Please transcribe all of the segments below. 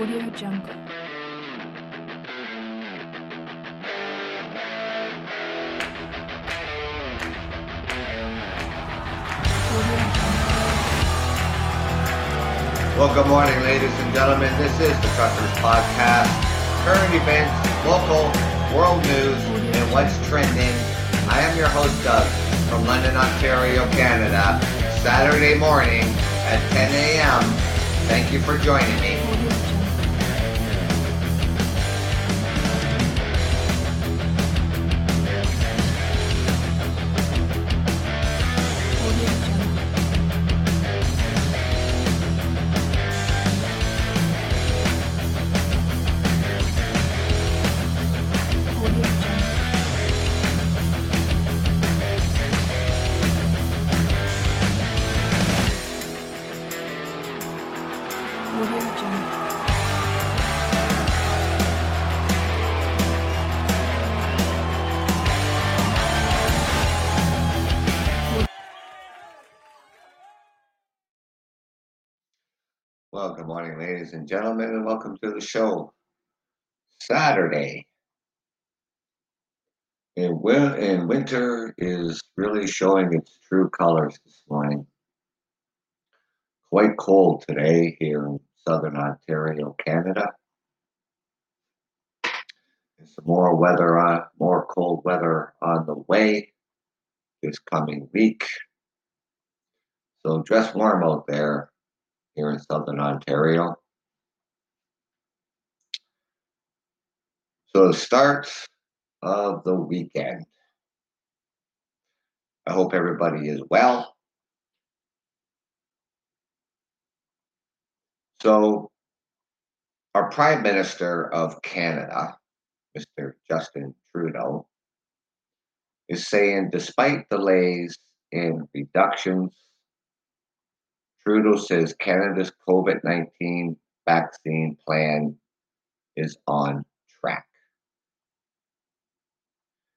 Audio Jungle. Well, good morning, ladies and gentlemen. This is the Truckers Podcast. Current events, local, world news, and what's trending. I am your host, Doug, from London, Ontario, Canada. Saturday morning at 10 a.m. Thank you for joining me. Ladies and gentlemen, and welcome to the show. Saturday. And, and winter is really showing its true colors this morning. Quite cold today here in southern Ontario, Canada. There's some more weather on, more cold weather on the way this coming week. So dress warm out there here in southern Ontario. So the start of uh, the weekend. I hope everybody is well. So our Prime Minister of Canada, Mr. Justin Trudeau, is saying despite delays in reductions, Trudeau says Canada's COVID 19 vaccine plan is on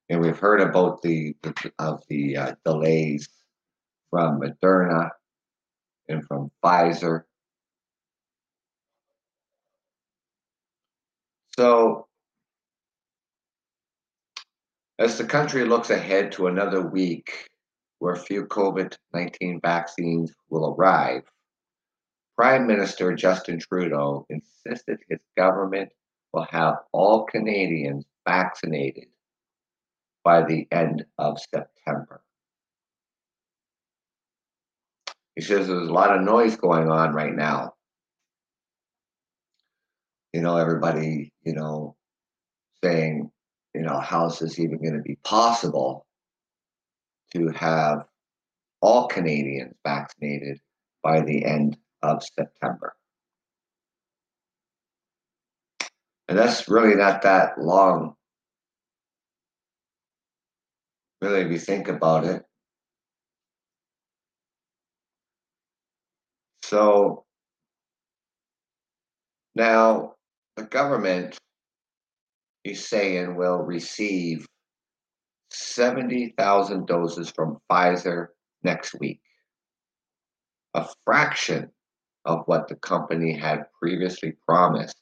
And we've heard about the, of the uh, delays from Moderna and from Pfizer. So, as the country looks ahead to another week where few COVID 19 vaccines will arrive, Prime Minister Justin Trudeau insisted his government will have all Canadians vaccinated by the end of September. He says there's a lot of noise going on right now. You know, everybody, you know, saying, you know, how is this even going to be possible to have all Canadians vaccinated by the end of September? And that's really not that long. Really, if you think about it. So now the government is saying will receive 70,000 doses from Pfizer next week, a fraction of what the company had previously promised.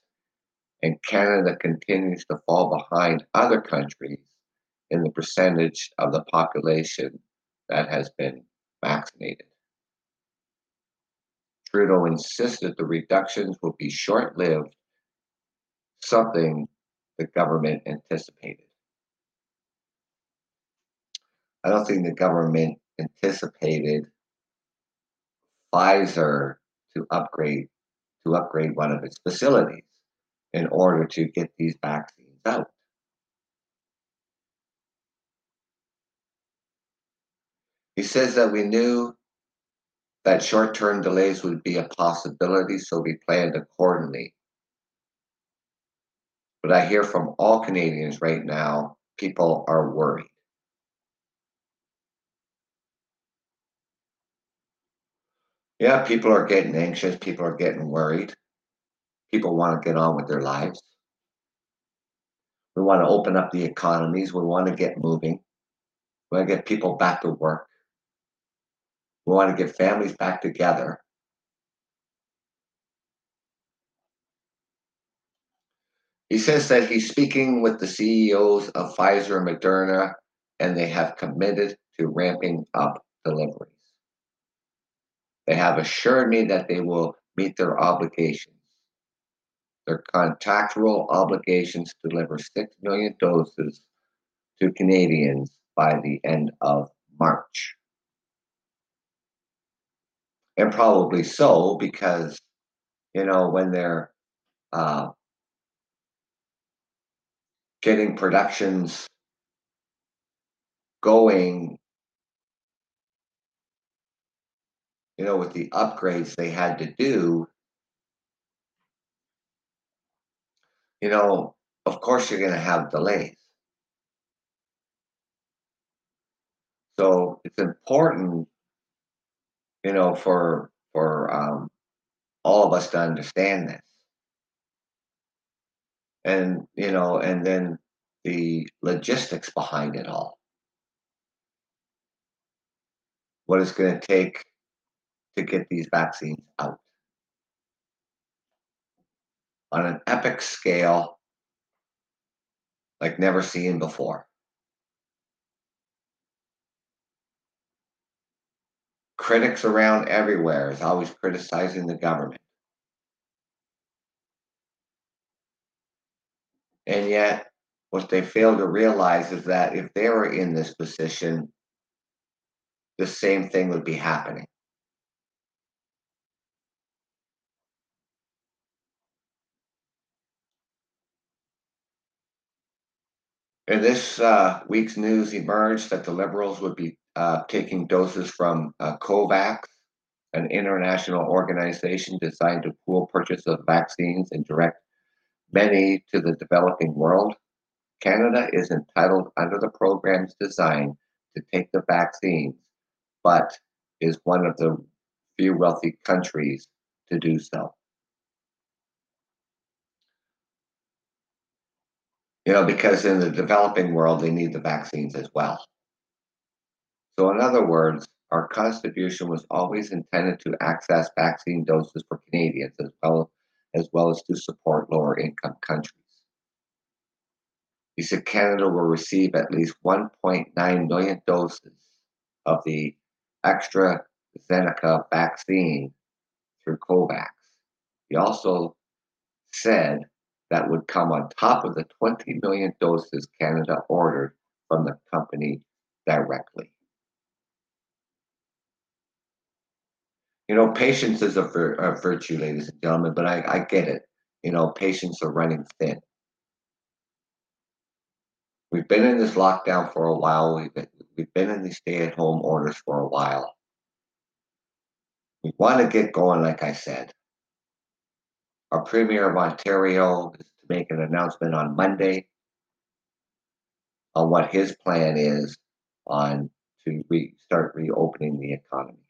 And Canada continues to fall behind other countries in the percentage of the population that has been vaccinated. Trudeau insisted the reductions will be short lived, something the government anticipated. I don't think the government anticipated Pfizer to upgrade to upgrade one of its facilities in order to get these vaccines out. He says that we knew that short term delays would be a possibility, so we planned accordingly. But I hear from all Canadians right now, people are worried. Yeah, people are getting anxious, people are getting worried. People want to get on with their lives. We want to open up the economies, we want to get moving. We want to get people back to work. We want to get families back together. He says that he's speaking with the CEOs of Pfizer and Moderna, and they have committed to ramping up deliveries. They have assured me that they will meet their obligations, their contractual obligations to deliver 6 million doses to Canadians by the end of March. And probably so, because, you know, when they're uh, getting productions going, you know, with the upgrades they had to do, you know, of course you're going to have delays. So it's important, you know, for for um, all of us to understand this, and you know, and then the logistics behind it all. What it's going to take to get these vaccines out on an epic scale like never seen before. Critics around everywhere is always criticizing the government. And yet, what they fail to realize is that if they were in this position, the same thing would be happening. In this uh, week's news emerged that the Liberals would be uh, taking doses from uh, COVAX, an international organization designed to pool purchase of vaccines and direct many to the developing world. Canada is entitled under the program's design to take the vaccines, but is one of the few wealthy countries to do so. You know, because in the developing world, they need the vaccines as well. So, in other words, our constitution was always intended to access vaccine doses for Canadians as well as well as to support lower income countries. He said Canada will receive at least 1.9 million doses of the AstraZeneca vaccine through COVAX. He also said that would come on top of the 20 million doses Canada ordered from the company directly. You know, patience is a, vir- a virtue, ladies and gentlemen, but I, I get it. You know, patience are running thin. We've been in this lockdown for a while. We've been, we've been in these stay-at-home orders for a while. We want to get going, like I said. Our Premier of Ontario is to make an announcement on Monday on what his plan is on to re- start reopening the economy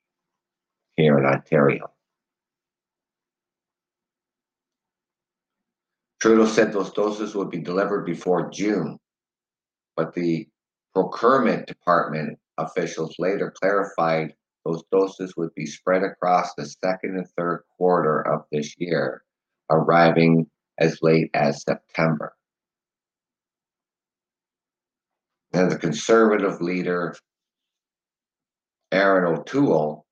here in Ontario. Trudeau said those doses would be delivered before June, but the procurement department officials later clarified those doses would be spread across the second and third quarter of this year, arriving as late as September. And the conservative leader, Erin O'Toole,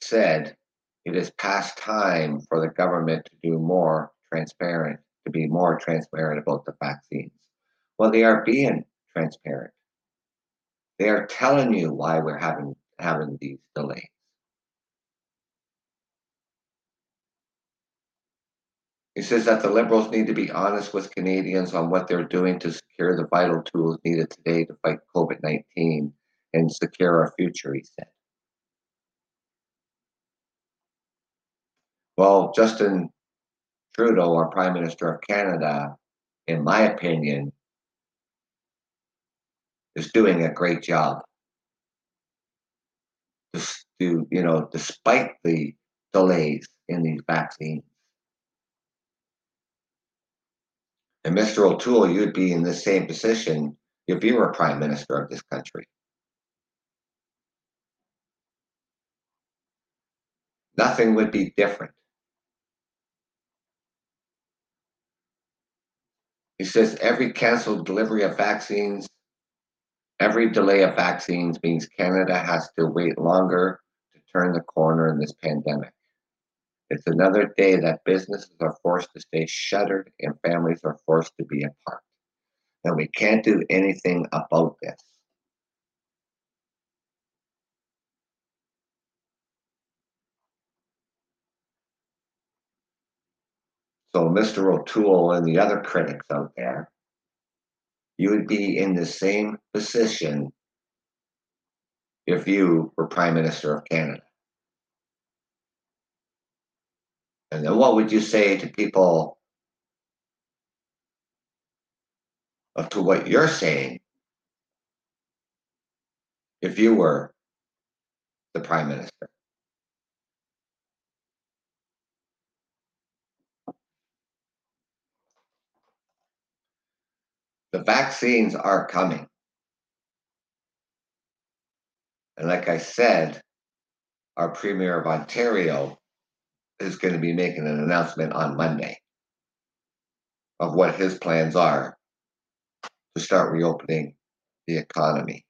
said it is past time for the government to do more transparent, to be more transparent about the vaccines. Well, they are being transparent. They are telling you why we're having having these delays. He says that the Liberals need to be honest with Canadians on what they're doing to secure the vital tools needed today to fight COVID 19 and secure our future, he said. Well, Justin Trudeau, our Prime Minister of Canada, in my opinion, is doing a great job. Just to, you know, despite the delays in these vaccines. And Mr. O'Toole, you'd be in the same position if you were Prime Minister of this country. Nothing would be different. He says every canceled delivery of vaccines, every delay of vaccines means Canada has to wait longer to turn the corner in this pandemic. It's another day that businesses are forced to stay shuttered and families are forced to be apart. And we can't do anything about this. So, Mr. O'Toole and the other critics out there, you would be in the same position if you were Prime Minister of Canada. And then what would you say to people to what you're saying if you were the Prime Minister? The vaccines are coming. And like I said, our Premier of Ontario is going to be making an announcement on Monday of what his plans are to start reopening the economy.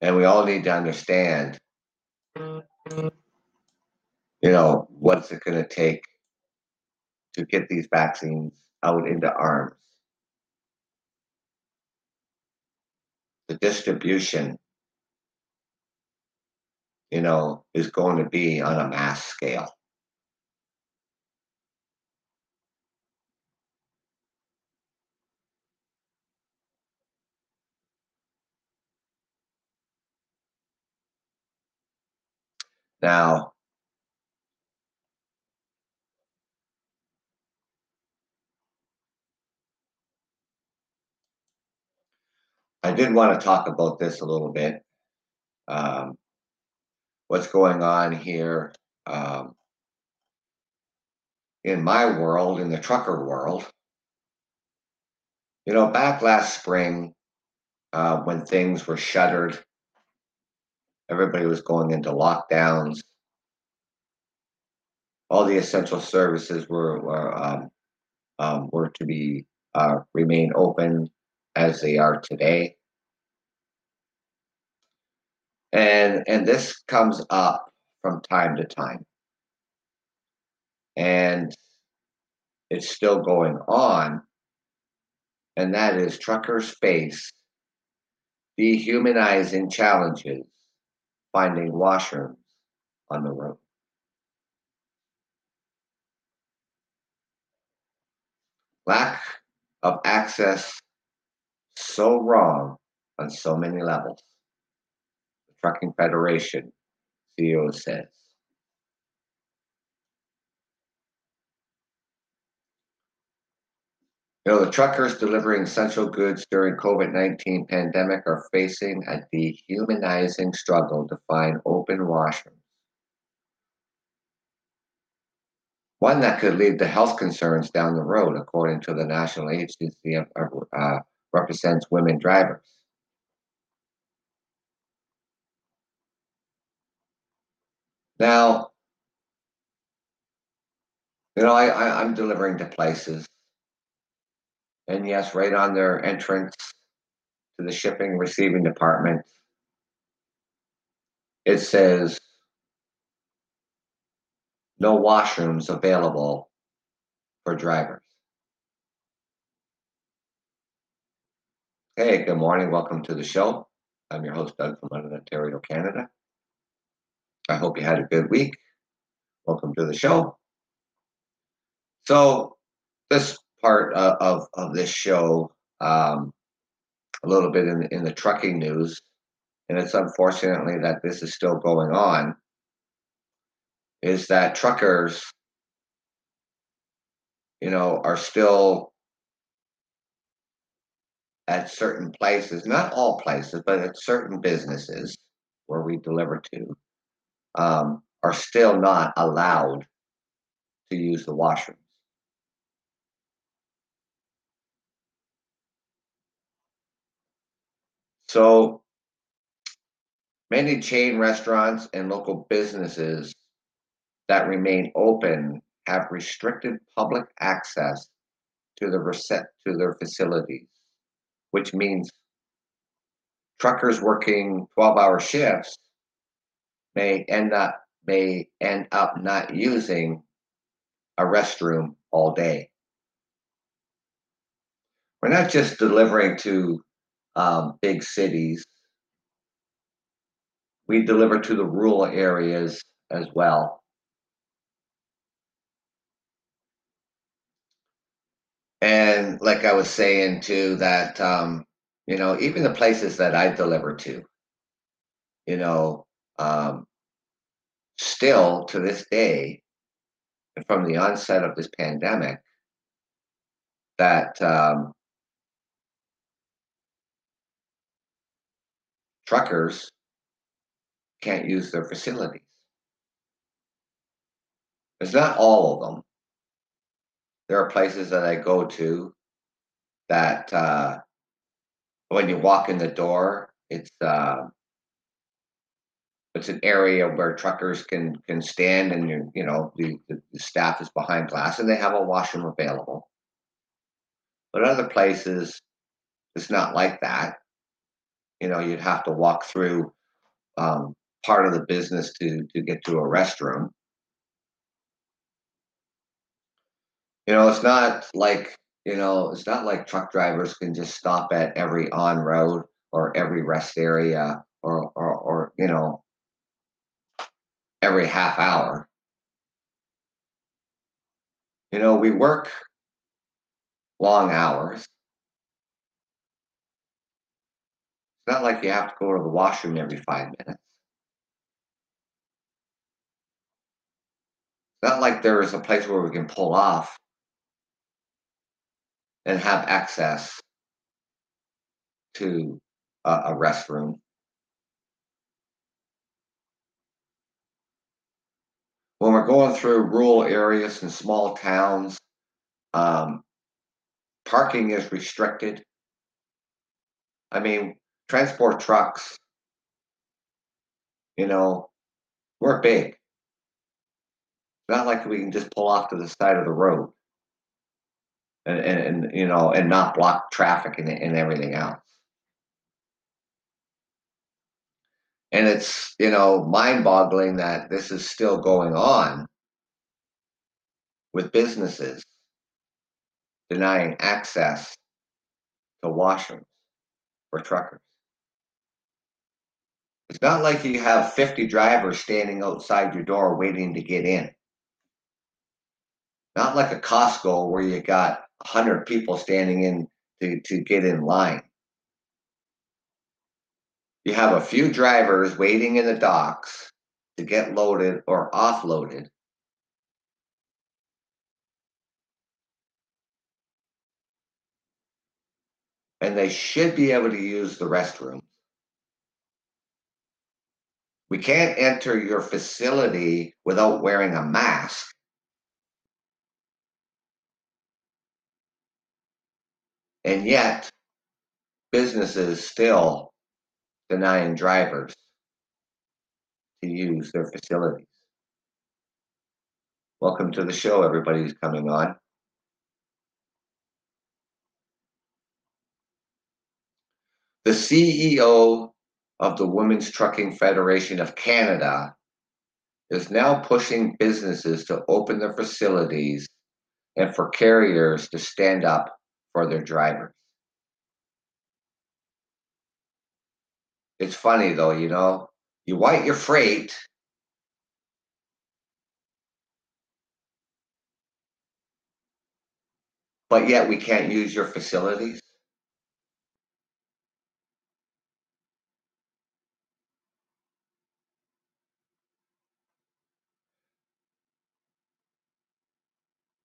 And we all need to understand, you know, what's it going to take to get these vaccines out into arms. The distribution, you know, is going to be on a mass scale. Now, I did want to talk about this a little bit. Um, what's going on here um, in my world, in the trucker world? You know, back last spring, uh, when things were shuttered, everybody was going into lockdowns. All the essential services were were um, um, were to be uh, remain open as they are today. And and this comes up from time to time. And it's still going on. And that is truckers face dehumanizing challenges finding washrooms on the road. Lack of access so wrong on so many levels. The Trucking Federation CEO says. You know, the truckers delivering essential goods during COVID-19 pandemic are facing a dehumanizing struggle to find open washrooms. One that could lead to health concerns down the road, according to the National Agency of uh, represents women drivers. Now, you know, I, I, I'm delivering to places, and yes, right on their entrance to the shipping receiving department, it says no washrooms available for drivers. Hey, good morning. Welcome to the show. I'm your host, Doug from London, Ontario, Canada. I hope you had a good week. Welcome to the show. So, this part uh, of, of this show, um, a little bit in, in the trucking news, and it's unfortunately that this is still going on, is that truckers, you know, are still at certain places, not all places, but at certain businesses where we deliver to, um, are still not allowed to use the washrooms. So Many chain restaurants and local businesses that remain open have restricted public access to the rece- to their facilities, which means truckers working 12-hour shifts may end up may end up not using a restroom all day. We're not just delivering to um, big cities. We deliver to the rural areas as well. And like I was saying too, that um, you know, even the places that I deliver to, you know, um, still to this day, from the onset of this pandemic, that um, truckers can't use their facilities. It's not all of them. There are places that I go to that uh, when you walk in the door, it's uh, it's an area where truckers can can stand and you you know the, the, the staff is behind glass and they have a washroom available. But other places, it's not like that. You know, you'd have to walk through um, part of the business to to get to a restroom. You know, it's not like you know, it's not like truck drivers can just stop at every on road or every rest area or or, or you know every half hour. You know, we work long hours. It's not like you have to go to the washroom every five minutes. It's not like there is a place where we can pull off and have access to a, restroom. When we're going through rural areas and small towns, um, parking is restricted. I mean, transport trucks, you know, we're big. It's not like we can just pull off to the side of the road and, and, and you know, and not block traffic and, and everything else. And it's, you know, mind boggling that this is still going on with businesses denying access to washrooms for truckers. It's not like you have 50 drivers standing outside your door waiting to get in. Not like a Costco where you got 100 people standing in to, to get in line. You have a few drivers waiting in the docks to get loaded or offloaded. And they should be able to use the restroom. We can't enter your facility without wearing a mask. And yet, businesses still denying drivers to use their facilities. Welcome to the show, everybody who's coming on. The CEO of the Women's Trucking Federation of Canada is now pushing businesses to open their facilities and for carriers to stand up for their drivers. It's funny though, you know, you white your freight. But yet we can't use your facilities.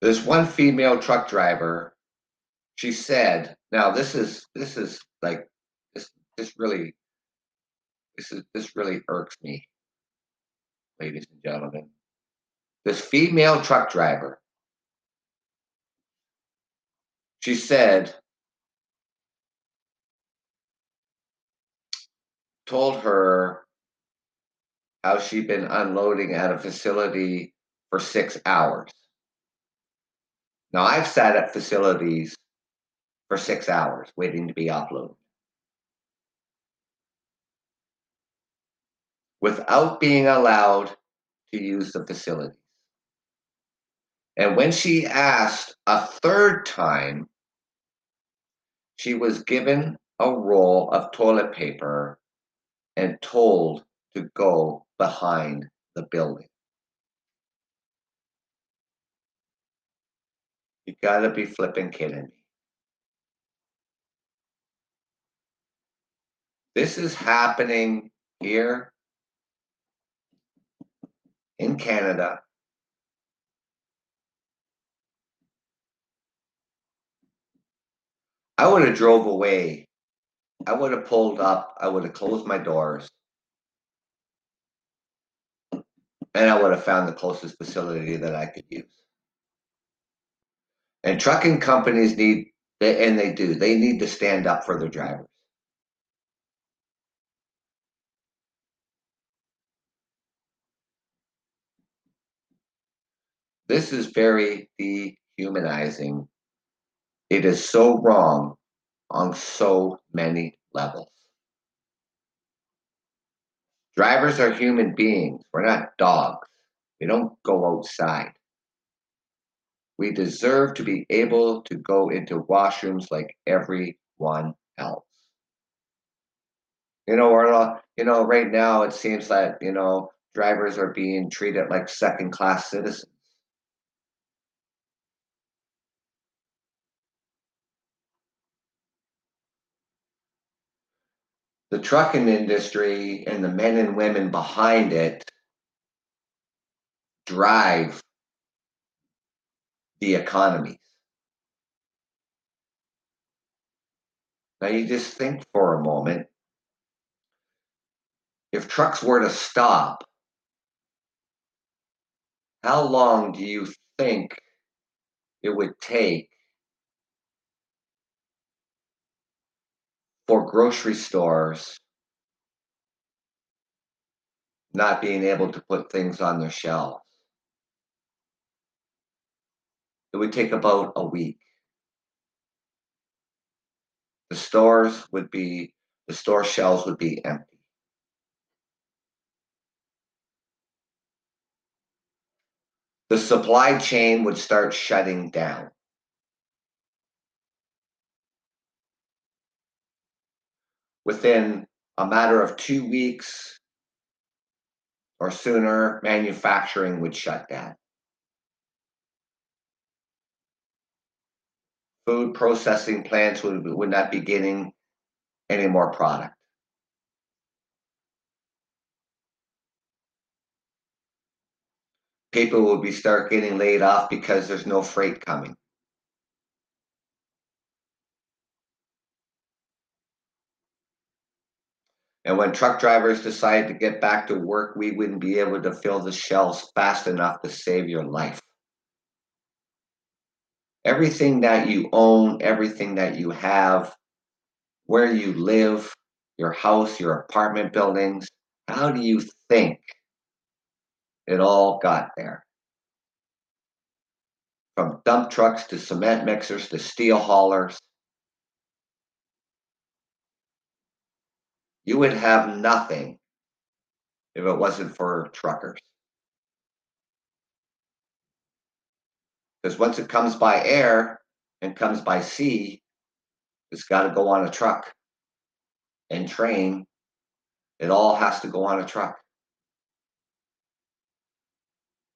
There's one female truck driver. She said, now this is this is like this this really this is this really irks me, ladies and gentlemen. This female truck driver. She said, told her how she'd been unloading at a facility for six hours. Now, I've sat at facilities for six hours waiting to be offloaded. Without being allowed to use the facilities. And when she asked a third time, she was given a roll of toilet paper and told to go behind the building. You gotta be flipping kidding me. This is happening here in Canada. I would have drove away. I would have pulled up. I would have closed my doors. And I would have found the closest facility that I could use. And trucking companies need, and they do, they need to stand up for their drivers. This is very dehumanizing. It is so wrong on so many levels. Drivers are human beings. We're not dogs. We don't go outside. We deserve to be able to go into washrooms like everyone else. You know, or you know, right now it seems that you know drivers are being treated like second-class citizens. the trucking industry and the men and women behind it drive the economies. Now, you just think for a moment if trucks were to stop, how long do you think it would take for grocery stores not being able to put things on their shelves. It would take about a week. The stores would be, the store shelves would be empty. The supply chain would start shutting down. within a matter of two weeks or sooner, manufacturing would shut down. Food processing plants would, would not be getting any more product. People will be start getting laid off because there's no freight coming. And when truck drivers decide to get back to work, we wouldn't be able to fill the shelves fast enough to save your life. Everything that you own, everything that you have, where you live, your house, your apartment buildings, how do you think it all got there? From dump trucks to cement mixers to steel haulers You would have nothing if it wasn't for truckers. Because once it comes by air and comes by sea, it's got to go on a truck and train. It all has to go on a truck.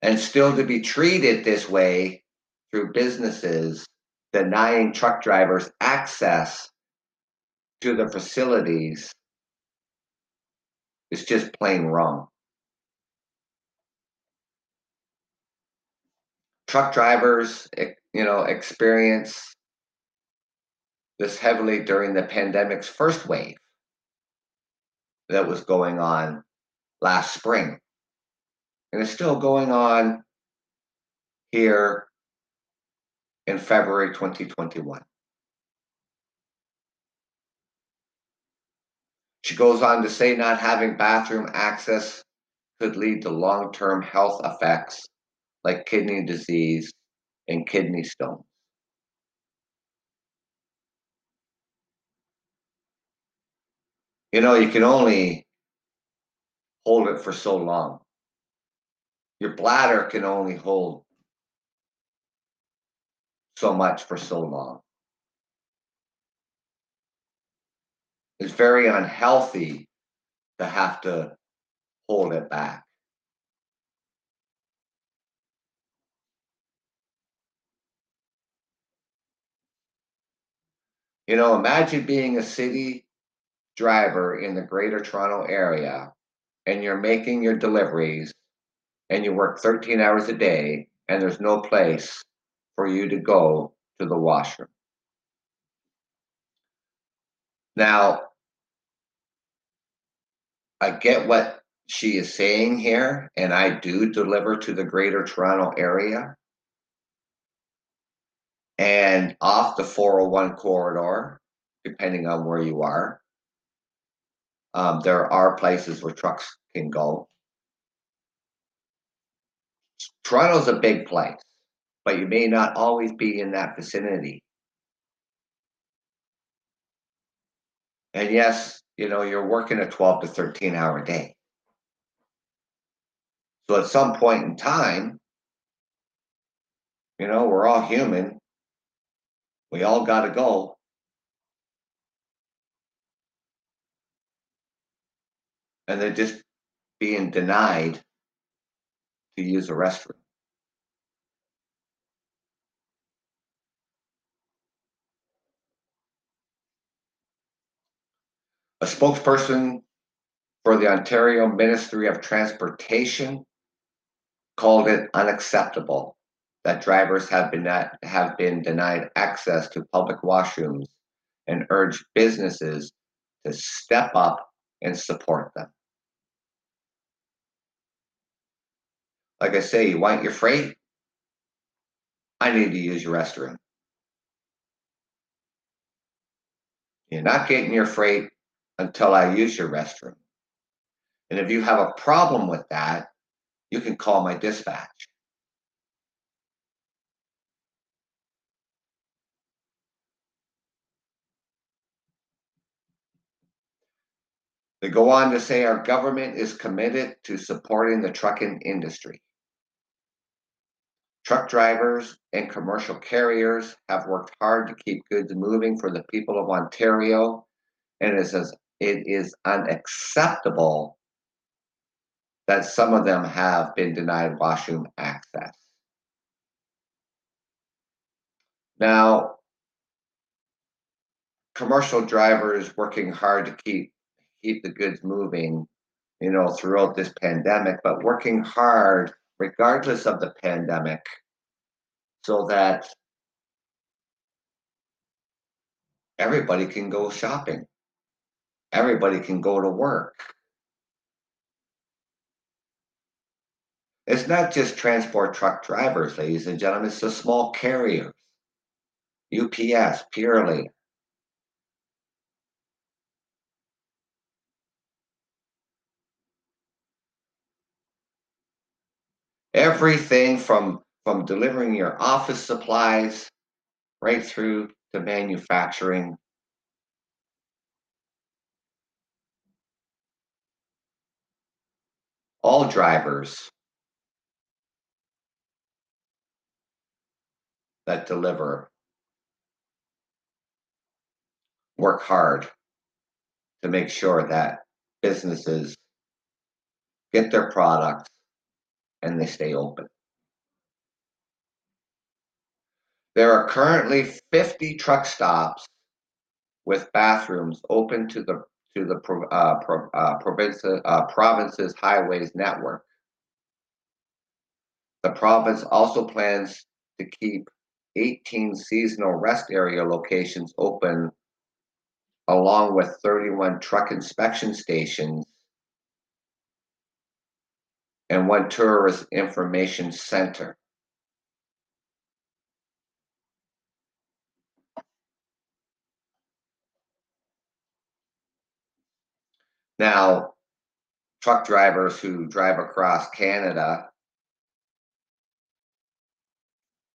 And still to be treated this way through businesses denying truck drivers access to the facilities is just plain wrong. Truck drivers, you know, experience this heavily during the pandemic's first wave that was going on last spring. And it's still going on here in February 2021. She goes on to say not having bathroom access could lead to long term health effects like kidney disease and kidney stones. You know, you can only hold it for so long. Your bladder can only hold so much for so long. It's very unhealthy to have to hold it back. You know, imagine being a city driver in the greater Toronto area and you're making your deliveries and you work 13 hours a day and there's no place for you to go to the washroom. Now, I get what she is saying here, and I do deliver to the greater Toronto area and off the 401 corridor, depending on where you are. Um, there are places where trucks can go. Toronto's a big place, but you may not always be in that vicinity. And yes, you know, you're working a 12 to 13 hour day. So at some point in time, you know, we're all human. We all got to go. And they're just being denied to use a restroom. A spokesperson for the Ontario Ministry of Transportation called it unacceptable that drivers have been not, have been denied access to public washrooms and urge businesses to step up and support them. Like I say, you want your freight? I need to use your restroom. You're not getting your freight until I use your restroom. And if you have a problem with that, you can call my dispatch. They go on to say our government is committed to supporting the trucking industry. Truck drivers and commercial carriers have worked hard to keep goods moving for the people of Ontario, and it is, it is unacceptable that some of them have been denied washroom access. Now, commercial drivers working hard to keep keep the goods moving, you know, throughout this pandemic, but working hard regardless of the pandemic so that everybody can go shopping. Everybody can go to work. It's not just transport truck drivers, ladies and gentlemen, it's the small carriers. UPS, Purely. Everything from from delivering your office supplies right through to manufacturing. All drivers that deliver work hard to make sure that businesses get their products and they stay open. There are currently 50 truck stops with bathrooms open to the to the uh, pro, uh, province, uh, province's highways network. The province also plans to keep 18 seasonal rest area locations open, along with 31 truck inspection stations and one tourist information center. Now, truck drivers who drive across Canada,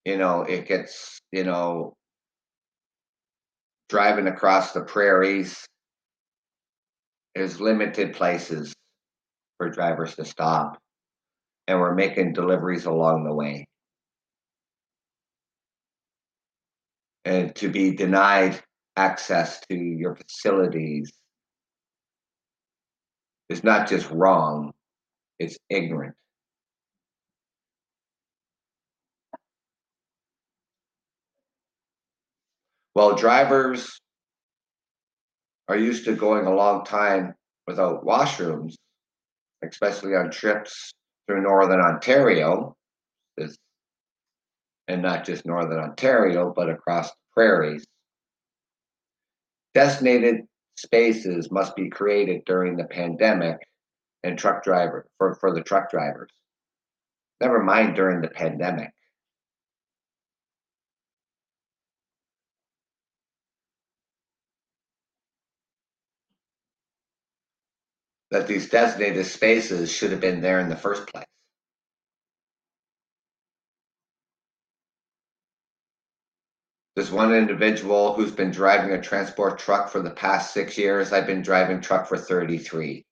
you know, it gets, you know, driving across the prairies, there's limited places for drivers to stop. And we're making deliveries along the way. And to be denied access to your facilities is not just wrong, it's ignorant. Well, drivers are used to going a long time without washrooms, especially on trips through Northern Ontario, is, and not just Northern Ontario, but across the prairies. Designated spaces must be created during the pandemic and truck driver for, for the truck drivers. Never mind during the pandemic. That these designated spaces should have been there in the first place. There's one individual who's been driving a transport truck for the past six years. I've been driving truck for 33.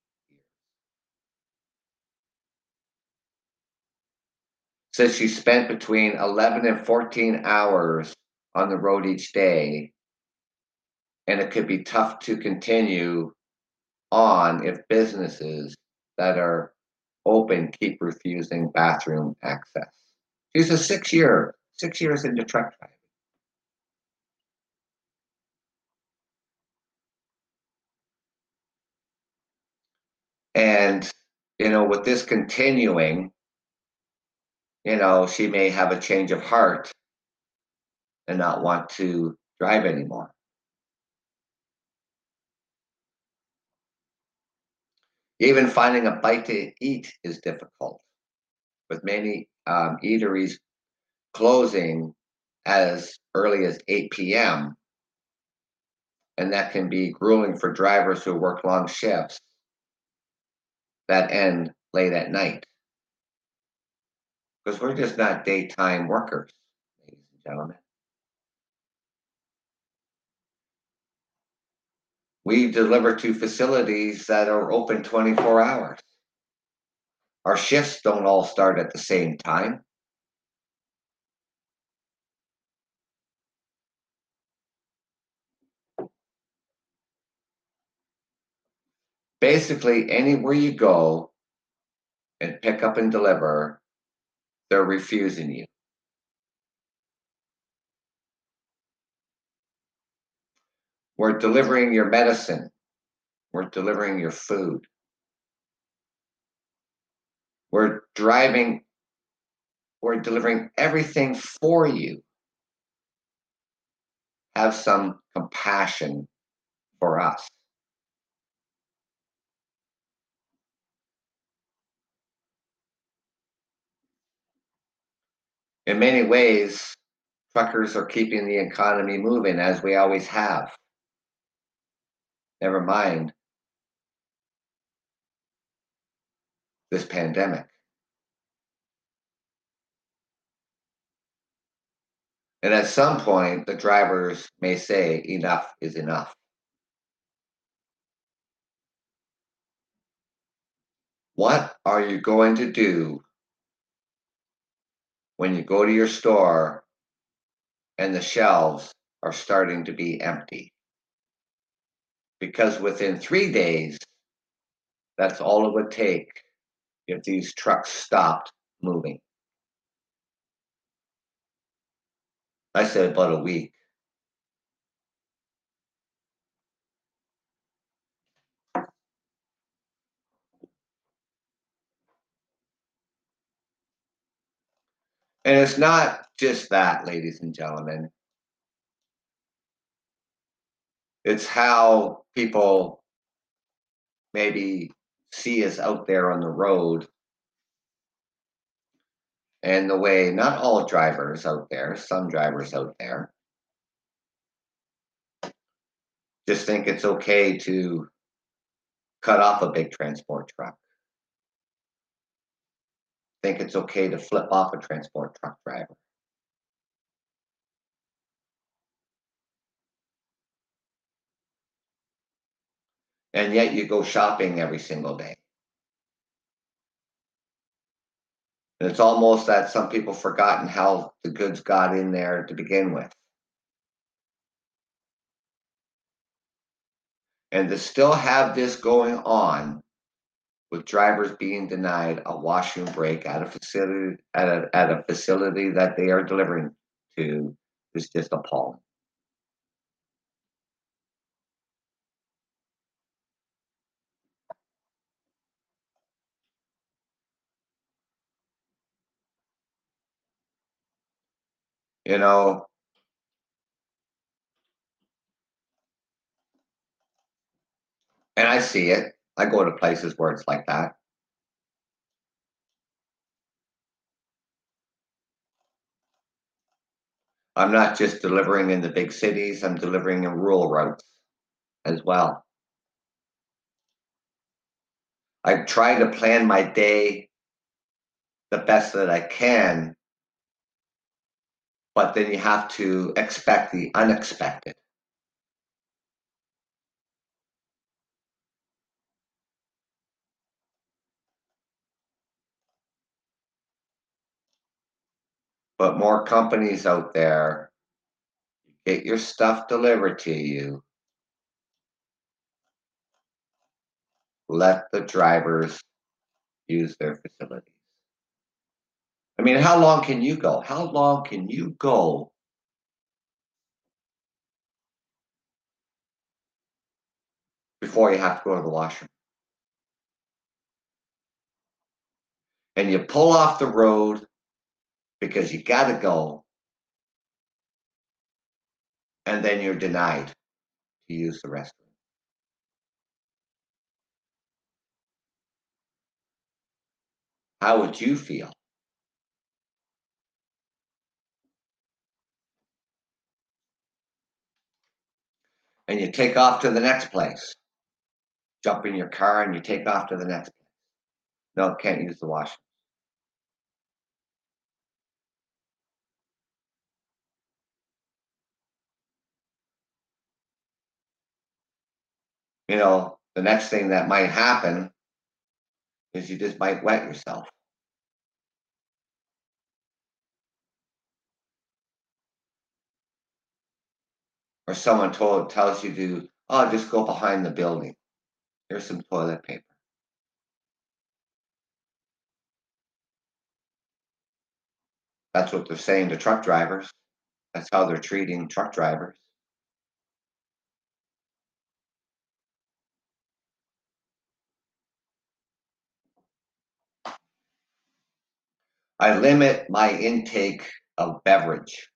Says she spent between 11 and 14 hours on the road each day. And it could be tough to continue on if businesses that are open keep refusing bathroom access. She's a six year, six years into truck driving. And, you know, with this continuing, you know, she may have a change of heart and not want to drive anymore. Even finding a bite to eat is difficult, with many um, eateries closing as early as 8 p.m. And that can be grueling for drivers who work long shifts that end late at night. Because we're just not daytime workers, ladies and gentlemen. We deliver to facilities that are open 24 hours. Our shifts don't all start at the same time. Basically, anywhere you go and pick up and deliver, they're refusing you. We're delivering your medicine. We're delivering your food. We're driving, we're delivering everything for you. Have some compassion for us. In many ways, truckers are keeping the economy moving as we always have. Never mind this pandemic. And at some point, the drivers may say, enough is enough. What are you going to do when you go to your store and the shelves are starting to be empty? Because within three days, that's all it would take if these trucks stopped moving. I said about a week. And it's not just that, ladies and gentlemen. It's how people maybe see us out there on the road and the way not all drivers out there, some drivers out there, just think it's okay to cut off a big transport truck think it's okay to flip off a transport truck driver. And yet you go shopping every single day. And it's almost that some people forgotten how the goods got in there to begin with. And to still have this going on with drivers being denied a washroom break at a facility at a, at a facility that they are delivering to is just appalling. You know, and I see it. I go to places where it's like that. I'm not just delivering in the big cities, I'm delivering in rural routes as well. I try to plan my day the best that I can, but then you have to expect the unexpected. but more companies out there get your stuff delivered to you. Let the drivers use their facilities. I mean, how long can you go? How long can you go before you have to go to the washroom? And you pull off the road because you got to go and then you're denied to use the restroom. How would you feel? And you take off to the next place. Jump in your car and you take off to the next place. No, can't use the washroom. you know, the next thing that might happen is you just might wet yourself. Or someone told tells you to, oh, just go behind the building. Here's some toilet paper. That's what they're saying to truck drivers. That's how they're treating truck drivers. I limit my intake of beverage.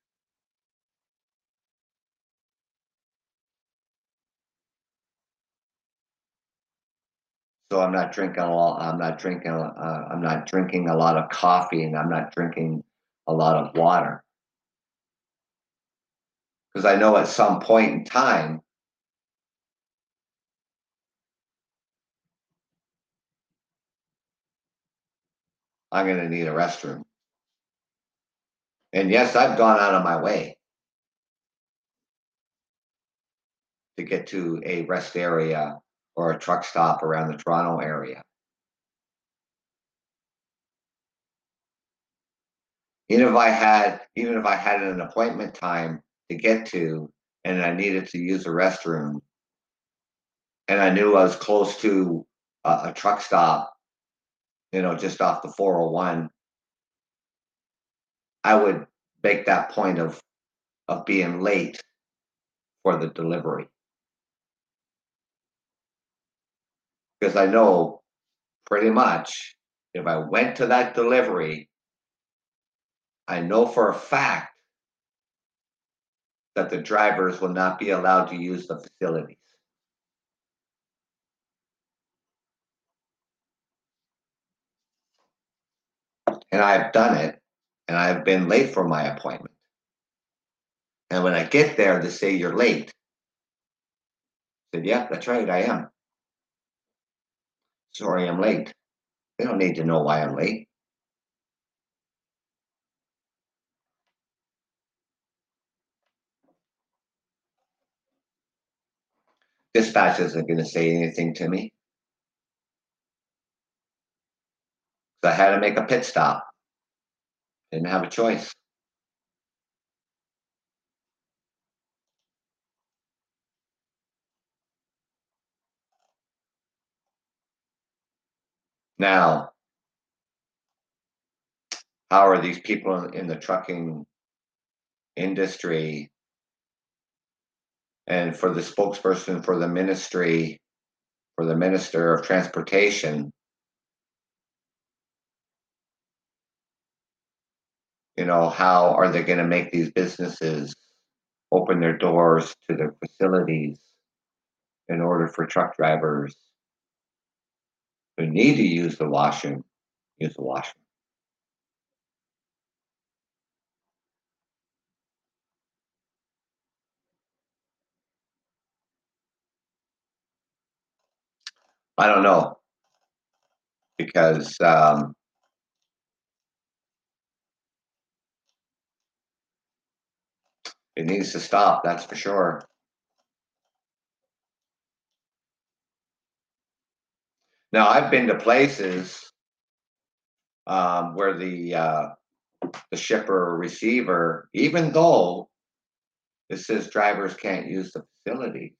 So I'm not drinking a lot. I'm not drinking. Uh, I'm not drinking a lot of coffee, and I'm not drinking a lot of water because I know at some point in time I'm going to need a restroom. And yes, I've gone out of my way to get to a rest area or a truck stop around the Toronto area. Even if I had, even if I had an appointment time to get to, and I needed to use a restroom, and I knew I was close to a, a truck stop you know, just off the 401, I would make that point of of being late for the delivery. Because I know pretty much if I went to that delivery, I know for a fact that the drivers will not be allowed to use the facilities. and I've done it, and I've been late for my appointment. And when I get there, they say you're late. I said, yeah, that's right, I am. Sorry I'm late. They don't need to know why I'm late. Dispatch isn't going to say anything to me. So I had to make a pit stop. Didn't have a choice. Now, how are these people in the trucking industry and for the spokesperson for the ministry, for the minister of transportation, you know, how are they going to make these businesses open their doors to their facilities in order for truck drivers who need to use the washroom, use the washroom? I don't know because um, it needs to stop. That's for sure. Now I've been to places um, where the uh, the shipper or receiver, even though it says drivers can't use the facility,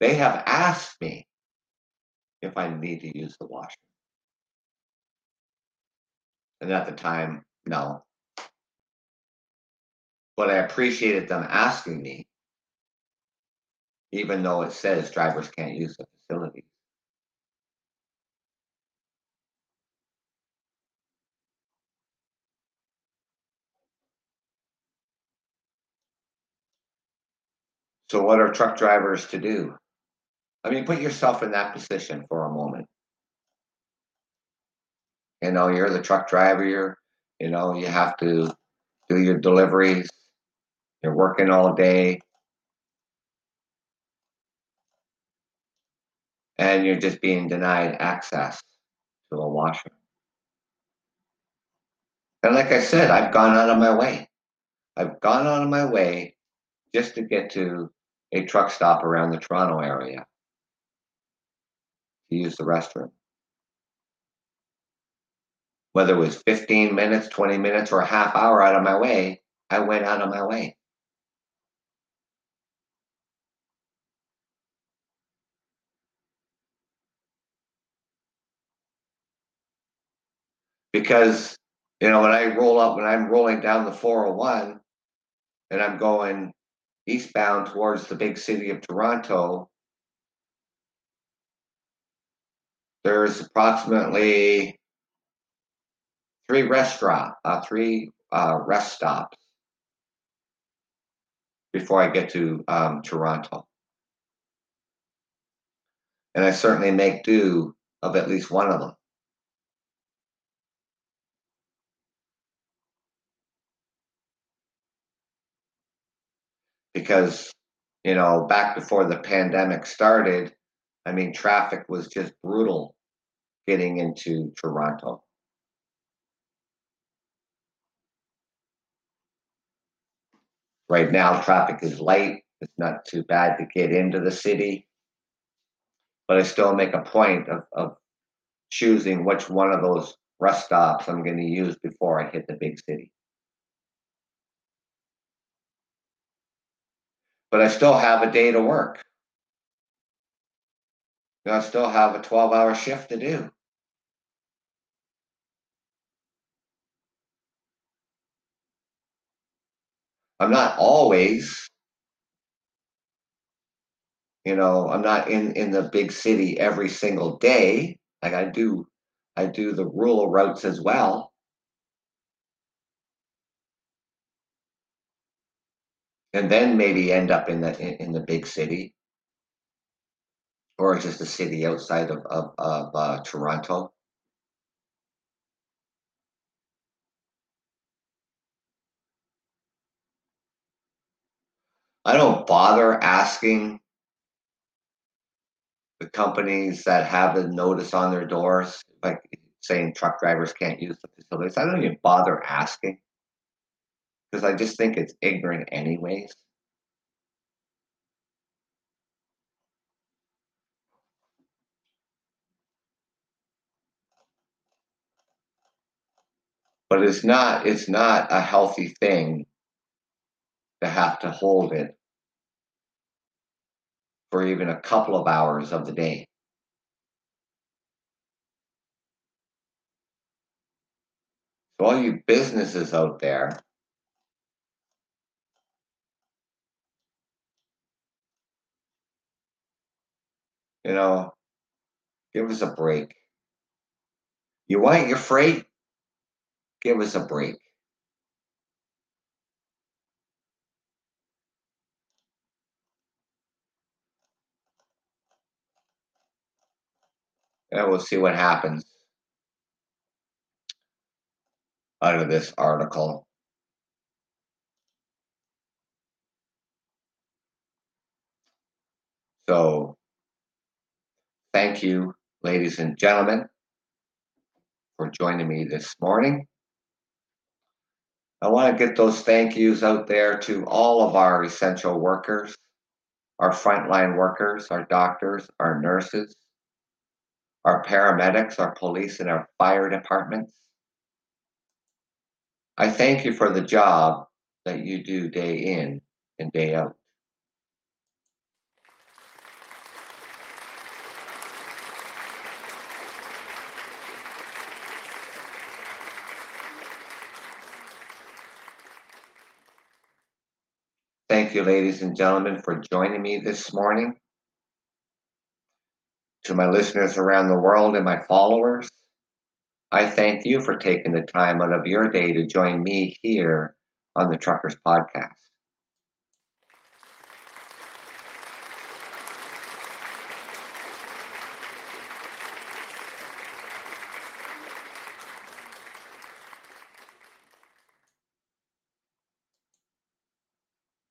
they have asked me if I need to use the washroom. And at the time, no. But I appreciated them asking me, even though it says drivers can't use the facility. So, what are truck drivers to do? I mean, put yourself in that position for a moment. You know, you're the truck driver, you're, you know, you have to do your deliveries, you're working all day, and you're just being denied access to a washroom. And like I said, I've gone out of my way. I've gone out of my way just to get to a truck stop around the Toronto area to use the restroom. Whether it was 15 minutes, 20 minutes, or a half hour out of my way, I went out of my way. Because, you know, when I roll up, when I'm rolling down the 401 and I'm going eastbound towards the big city of Toronto, there's approximately three restaurant, uh, three uh, rest stops before I get to um, Toronto. And I certainly make do of at least one of them. Because, you know, back before the pandemic started, I mean, traffic was just brutal getting into Toronto. Right now, traffic is light. It's not too bad to get into the city. But I still make a point of, of choosing which one of those rest stops I'm going to use before I hit the big city. But I still have a day to work. I still have a 12 hour shift to do. I'm not always, you know, I'm not in in the big city every single day. Like I do, I do the rural routes as well. And then maybe end up in the in, the big city, or just a city outside of of, of uh, Toronto. I don't bother asking the companies that have the notice on their doors, like saying truck drivers can't use the facilities. I don't even bother asking because I just think it's ignorant, anyways. But it's not it's not a healthy thing to have to hold it for even a couple of hours of the day. So all you businesses out there you know, give us a break. You want your freight? Give us a break. And we'll see what happens out of this article. So, thank you, ladies and gentlemen, for joining me this morning. I want to get those thank yous out there to all of our essential workers, our frontline workers, our doctors, our nurses, our paramedics, our police, and our fire departments. I thank you for the job that you do day in and day out. Thank you, ladies and gentlemen, for joining me this morning. To my listeners around the world and my followers, I thank you for taking the time out of your day to join me here on the Truckers Podcast.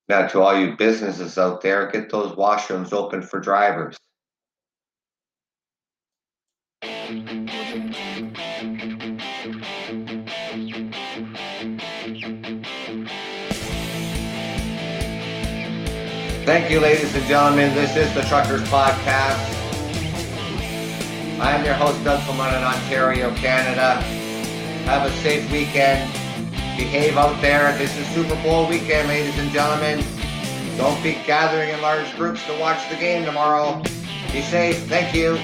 Now, to all you businesses out there, get those washrooms open for drivers. Thank you, ladies and gentlemen. This is the Truckers Podcast. I am your host, Doug Clement in Ontario, Canada. Have a safe weekend. Behave out there. This is Super Bowl weekend, ladies and gentlemen. Don't be gathering in large groups to watch the game tomorrow. Be safe. Thank you.